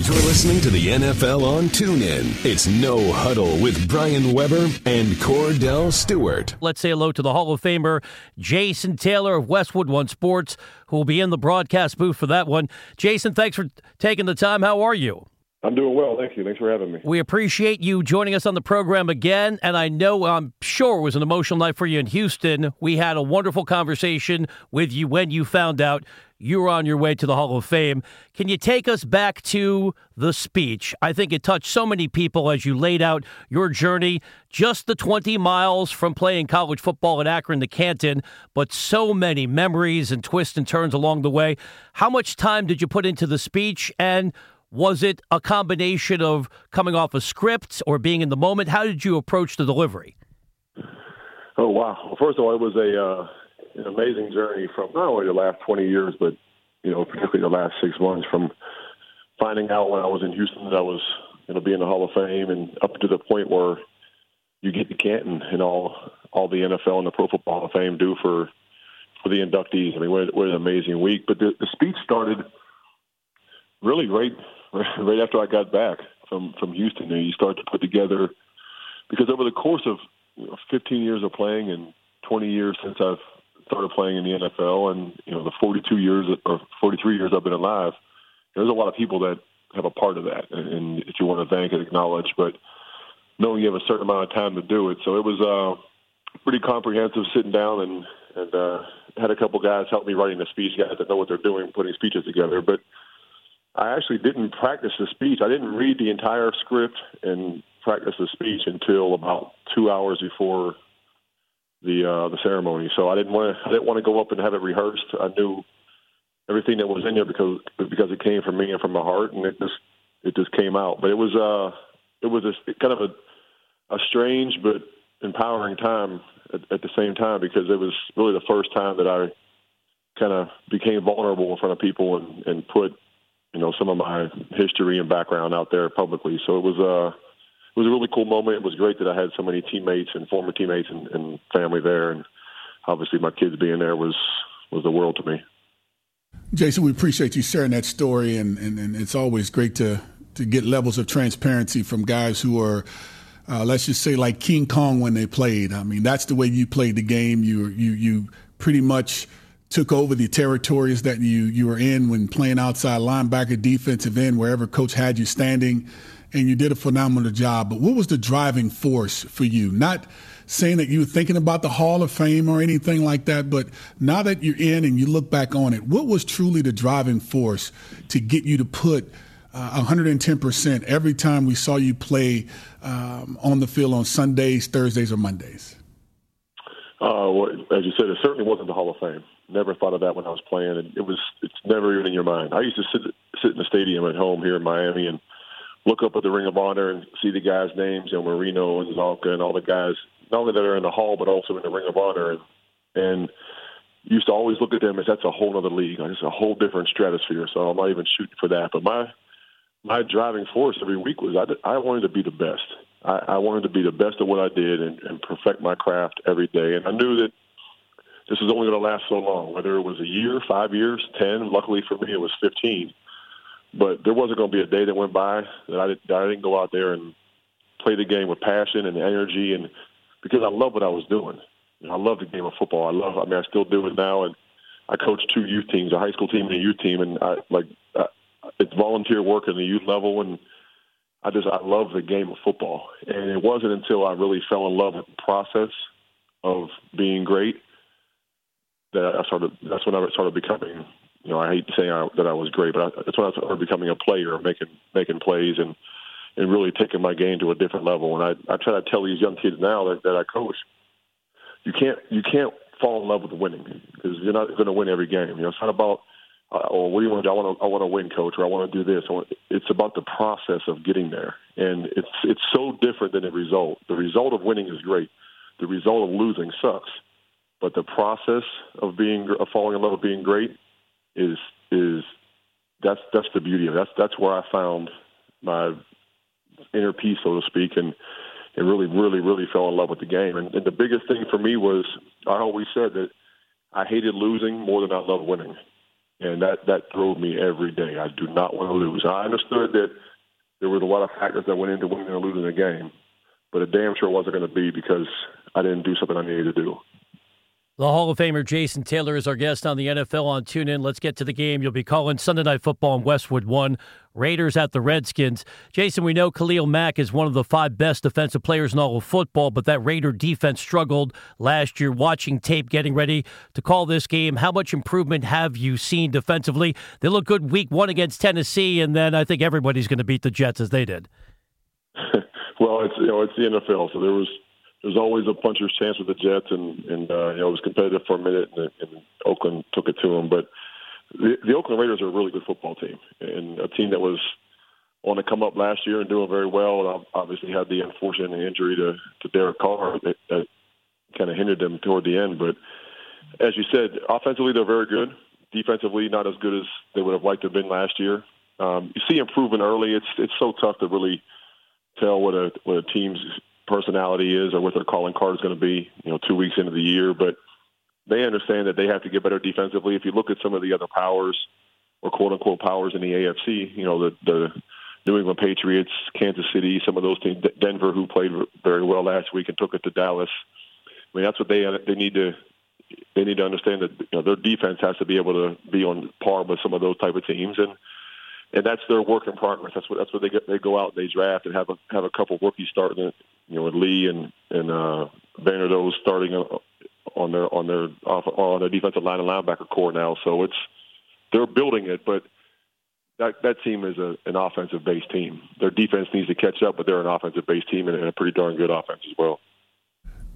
You're listening to the NFL on TuneIn. It's No Huddle with Brian Weber and Kordell Stewart. Let's say hello to the Hall of Famer Jason Taylor of Westwood One Sports, who will be in the broadcast booth for that one. Jason, thanks for taking the time. How are you? I'm doing well. Thank you. Thanks for having me. We appreciate you joining us on the program again. And I know, I'm sure it was an emotional night for you in Houston. We had a wonderful conversation with you when you found out you were on your way to the Hall of Fame. Can you take us back to the speech? I think it touched so many people as you laid out your journey, just the 20 miles from playing college football at Akron to Canton, but so many memories and twists and turns along the way. How much time did you put into the speech? And was it a combination of coming off a script or being in the moment? How did you approach the delivery? Oh wow! Well, first of all, it was a uh, an amazing journey from not only the last 20 years, but you know, particularly the last six months. From finding out when I was in Houston that I was going to be in the Hall of Fame, and up to the point where you get to Canton and all all the NFL and the Pro Football Hall of Fame do for for the inductees. I mean, what, what an amazing week! But the, the speech started really right right after I got back from from Houston, and you start to put together because over the course of you know, 15 years of playing and 20 years since I've started playing in the NFL, and you know the 42 years or 43 years I've been alive, there's a lot of people that have a part of that, and, that you want to thank and acknowledge. But knowing you have a certain amount of time to do it, so it was uh, pretty comprehensive sitting down and and uh, had a couple guys help me writing the speech, guys that know what they're doing, putting speeches together, but I actually didn't practice the speech. I didn't read the entire script and practice the speech until about two hours before the uh, the ceremony. So I didn't want to I didn't want to go up and have it rehearsed. I knew everything that was in there because because it came from me and from my heart, and it just it just came out. But it was uh it was a kind of a a strange but empowering time at, at the same time because it was really the first time that I kind of became vulnerable in front of people and, and put you know some of my history and background out there publicly. So it was uh it was a really cool moment. It was great that I had so many teammates and former teammates and, and family there, and obviously my kids being there was was the world to me. Jason, we appreciate you sharing that story, and, and, and it's always great to to get levels of transparency from guys who are. Uh, let's just say like King Kong when they played. I mean, that's the way you played the game. You you you pretty much took over the territories that you, you were in when playing outside linebacker, defensive end, wherever coach had you standing, and you did a phenomenal job. But what was the driving force for you? Not saying that you were thinking about the Hall of Fame or anything like that, but now that you're in and you look back on it, what was truly the driving force to get you to put uh, 110% every time we saw you play um, on the field on Sundays, Thursdays, or Mondays? Uh, well, as you said, it certainly wasn't the Hall of Fame. Never thought of that when I was playing, and it was it's never even in your mind. I used to sit sit in the stadium at home here in Miami and look up at the Ring of Honor and see the guys' names, you know, Marino and Csonka and all the guys, not only that are in the hall but also in the Ring of Honor, and and used to always look at them as that's a whole other league, it's a whole different stratosphere. So I'm not even shooting for that, but my my driving force every week was I, I wanted to be the best. I, I wanted to be the best at what I did and, and perfect my craft every day. And I knew that this was only going to last so long, whether it was a year, five years, ten. Luckily for me, it was fifteen. But there wasn't going to be a day that went by that I, did, that I didn't go out there and play the game with passion and energy, and because I love what I was doing. I love the game of football. I love. I mean, I still do it now, and I coach two youth teams, a high school team and a youth team, and I like uh, it's volunteer work at the youth level, and I just I love the game of football. And it wasn't until I really fell in love with the process of being great that I started. That's when I started becoming. You know, I hate saying I, that I was great, but I, that's when I started becoming a player, making making plays, and and really taking my game to a different level. And I I try to tell these young kids now that, that I coach, you can't you can't fall in love with winning because you're not going to win every game. You know, it's not about uh, or what do you want to do? I want to, I want to win, coach, or I want to do this. Want, it's about the process of getting there, and it's it's so different than the result. The result of winning is great. The result of losing sucks, but the process of being of falling in love with being great is is that's that's the beauty of it. That's that's where I found my inner peace, so to speak, and and really, really, really fell in love with the game. And, and the biggest thing for me was I always said that I hated losing more than I loved winning and that that drove me every day. I do not want to lose. I understood that there was a lot of factors that went into winning or losing a game, but it damn sure wasn't going to be because I didn't do something I needed to do. The Hall of Famer Jason Taylor is our guest on the NFL on TuneIn. Let's get to the game. You'll be calling Sunday Night Football in Westwood 1, Raiders at the Redskins. Jason, we know Khalil Mack is one of the five best defensive players in all of football, but that Raider defense struggled last year. Watching tape, getting ready to call this game, how much improvement have you seen defensively? They look good week one against Tennessee, and then I think everybody's going to beat the Jets as they did. well, it's you know it's the NFL, so there was there's always a puncher's chance with the Jets, and and uh, you know it was competitive for a minute, and, and Oakland took it to them. But the, the Oakland Raiders are a really good football team, and a team that was on the come up last year and doing very well. And obviously had the unfortunate injury to to Derek Carr that, that kind of hindered them toward the end. But as you said, offensively they're very good. Defensively, not as good as they would have liked to have been last year. Um, you see improvement early. It's it's so tough to really tell what a what a team's personality is or what their calling card is going to be, you know, two weeks into the year. But they understand that they have to get better defensively. If you look at some of the other powers or quote unquote powers in the AFC, you know, the, the New England Patriots, Kansas City, some of those teams, Denver, who played very well last week and took it to Dallas. I mean, that's what they they need to they need to understand that you know their defense has to be able to be on par with some of those type of teams and and that's their work in progress. That's what that's what they get. They go out they draft and have a have a couple rookies starting. You know, with Lee and and uh, Vanderdoes starting on their on their off, on their defensive line and linebacker corps now. So it's they're building it, but that that team is a, an offensive based team. Their defense needs to catch up, but they're an offensive based team and, and a pretty darn good offense as well.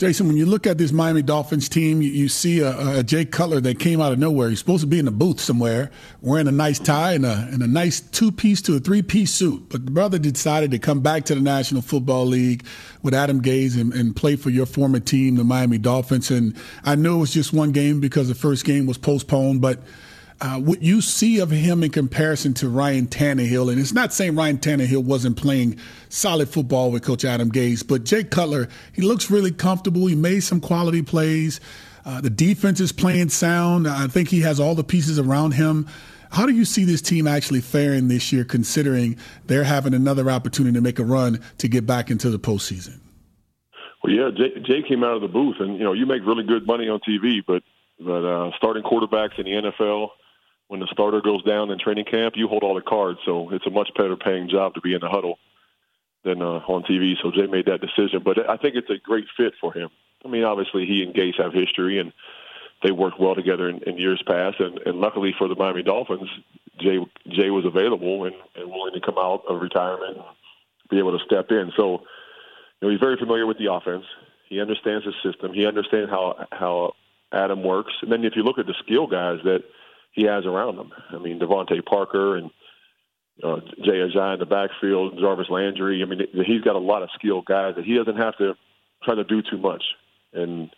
Jason, when you look at this Miami Dolphins team, you, you see a, a, Jay Cutler that came out of nowhere. He's supposed to be in the booth somewhere, wearing a nice tie and a, and a nice two piece to a three piece suit. But the brother decided to come back to the National Football League with Adam Gase and, and play for your former team, the Miami Dolphins. And I knew it was just one game because the first game was postponed, but uh, what you see of him in comparison to Ryan Tannehill, and it's not saying Ryan Tannehill wasn't playing solid football with Coach Adam Gase, but Jake Cutler, he looks really comfortable. He made some quality plays. Uh, the defense is playing sound. I think he has all the pieces around him. How do you see this team actually faring this year, considering they're having another opportunity to make a run to get back into the postseason? Well, yeah, Jay, Jay came out of the booth, and you know you make really good money on TV, but but uh, starting quarterbacks in the NFL when the starter goes down in training camp, you hold all the cards. So it's a much better paying job to be in the huddle than uh, on TV. So Jay made that decision, but I think it's a great fit for him. I mean, obviously he and Gase have history, and they worked well together in, in years past. And, and luckily for the Miami Dolphins, Jay Jay was available and, and willing to come out of retirement and be able to step in. So you know, he's very familiar with the offense. He understands the system. He understands how how Adam works. And then if you look at the skill guys that he has around him. I mean, DeVante Parker and uh, Jay Ajayi in the backfield, Jarvis Landry. I mean, he's got a lot of skilled guys that he doesn't have to try to do too much. And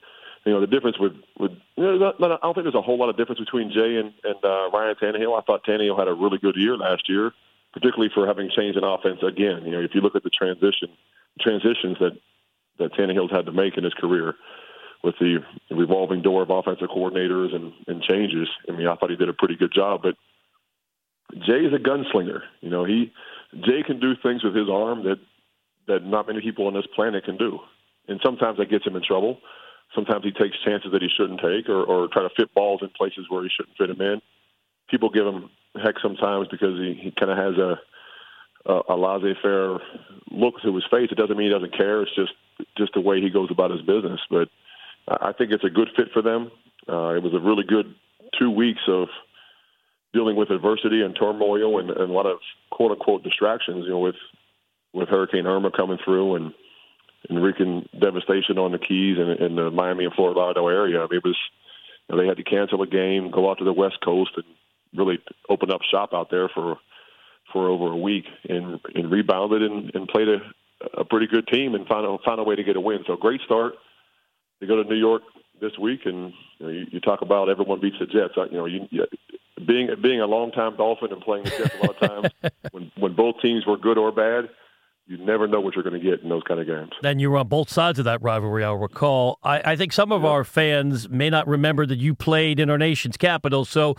you know, the difference with with you know, not, not, I don't think there's a whole lot of difference between Jay and and uh, Ryan Tannehill. I thought Tannehill had a really good year last year, particularly for having changed an offense again. You know, if you look at the transition transitions that that Tannehill's had to make in his career with the revolving door of offensive coordinators and, and changes. I mean, I thought he did a pretty good job. But Jay is a gunslinger. You know, he Jay can do things with his arm that that not many people on this planet can do. And sometimes that gets him in trouble. Sometimes he takes chances that he shouldn't take, or, or try to fit balls in places where he shouldn't fit them in. People give him heck sometimes because he, he kind of has a a, a laissez-faire look to his face. It doesn't mean he doesn't care. It's just just the way he goes about his business. But I think it's a good fit for them. Uh, it was a really good two weeks of dealing with adversity and turmoil and, and a lot of quote unquote distractions. You know, with with Hurricane Irma coming through and and wreaking devastation on the Keys and, and the Miami and Fort Lauderdale area. I mean, it was you know, they had to cancel a game, go out to the West Coast, and really open up shop out there for for over a week and and rebounded and, and played a a pretty good team and found a, found a way to get a win. So great start they go to New York this week, and you, know, you, you talk about everyone beats the Jets. You know, you, you, being being a longtime Dolphin and playing the Jets a lot of times, when when both teams were good or bad, you never know what you're going to get in those kind of games. Then you were on both sides of that rivalry. I'll recall. I, I think some of yeah. our fans may not remember that you played in our nation's capital. So,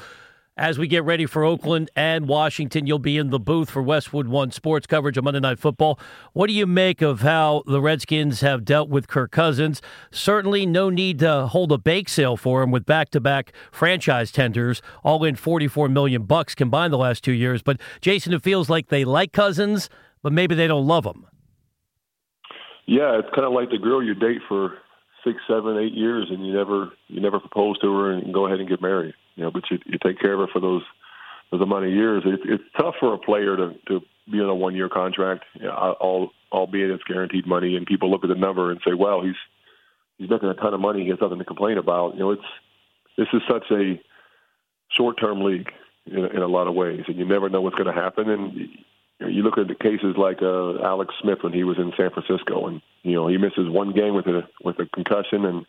as we get ready for Oakland and Washington. You'll be in the booth for Westwood One sports coverage of Monday Night Football. What do you make of how the Redskins have dealt with Kirk Cousins? Certainly, no need to hold a bake sale for him with back-to-back franchise tenders, all in 44 million bucks combined the last two years. But Jason, it feels like they like Cousins, but maybe they don't love him. Yeah, it's kind of like the girl you date for six, seven, eight years, and you never you never propose to her and go ahead and get married. You know, but you, you take care of her for those those amount of years. It, it's tough for a player to to be on a one year contract, you know, all albeit it's guaranteed money, and people look at the number and say, "Well, he's he's making a ton of money. He has nothing to complain about." You know, it's this is such a short term league in, in a lot of ways, and you never know what's going to happen. And you look at the cases like uh, Alex Smith when he was in San Francisco, and you know he misses one game with a with a concussion, and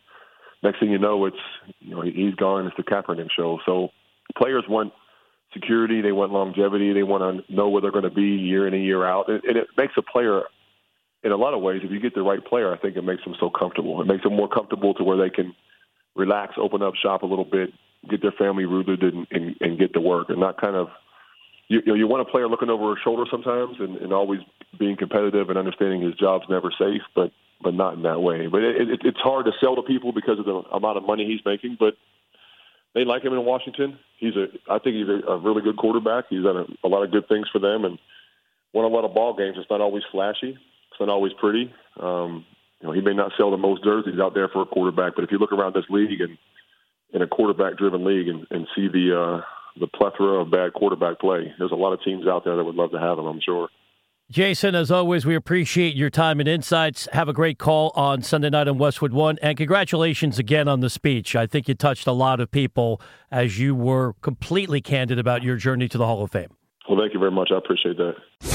next thing you know, it's you know he's gone. It's the Kaepernick show. So players want security, they want longevity, they want to know where they're going to be year in and year out, and, and it makes a player. In a lot of ways, if you get the right player, I think it makes them so comfortable. It makes them more comfortable to where they can relax, open up shop a little bit, get their family rooted, and, and, and get to work, and not kind of you, you, know, you want a player looking over his shoulder sometimes and, and always being competitive and understanding his job's never safe, but but not in that way. But it, it, it's hard to sell to people because of the amount of money he's making. But they like him in Washington. He's a, I think he's a, a really good quarterback. He's done a, a lot of good things for them and won a lot of ball games. It's not always flashy. It's not always pretty. Um, you know, he may not sell the most jerseys out there for a quarterback, but if you look around this league and in a quarterback-driven league and, and see the uh, the plethora of bad quarterback play. There's a lot of teams out there that would love to have him, I'm sure. Jason, as always, we appreciate your time and insights. Have a great call on Sunday night on Westwood One. And congratulations again on the speech. I think you touched a lot of people as you were completely candid about your journey to the Hall of Fame. Well, thank you very much. I appreciate that.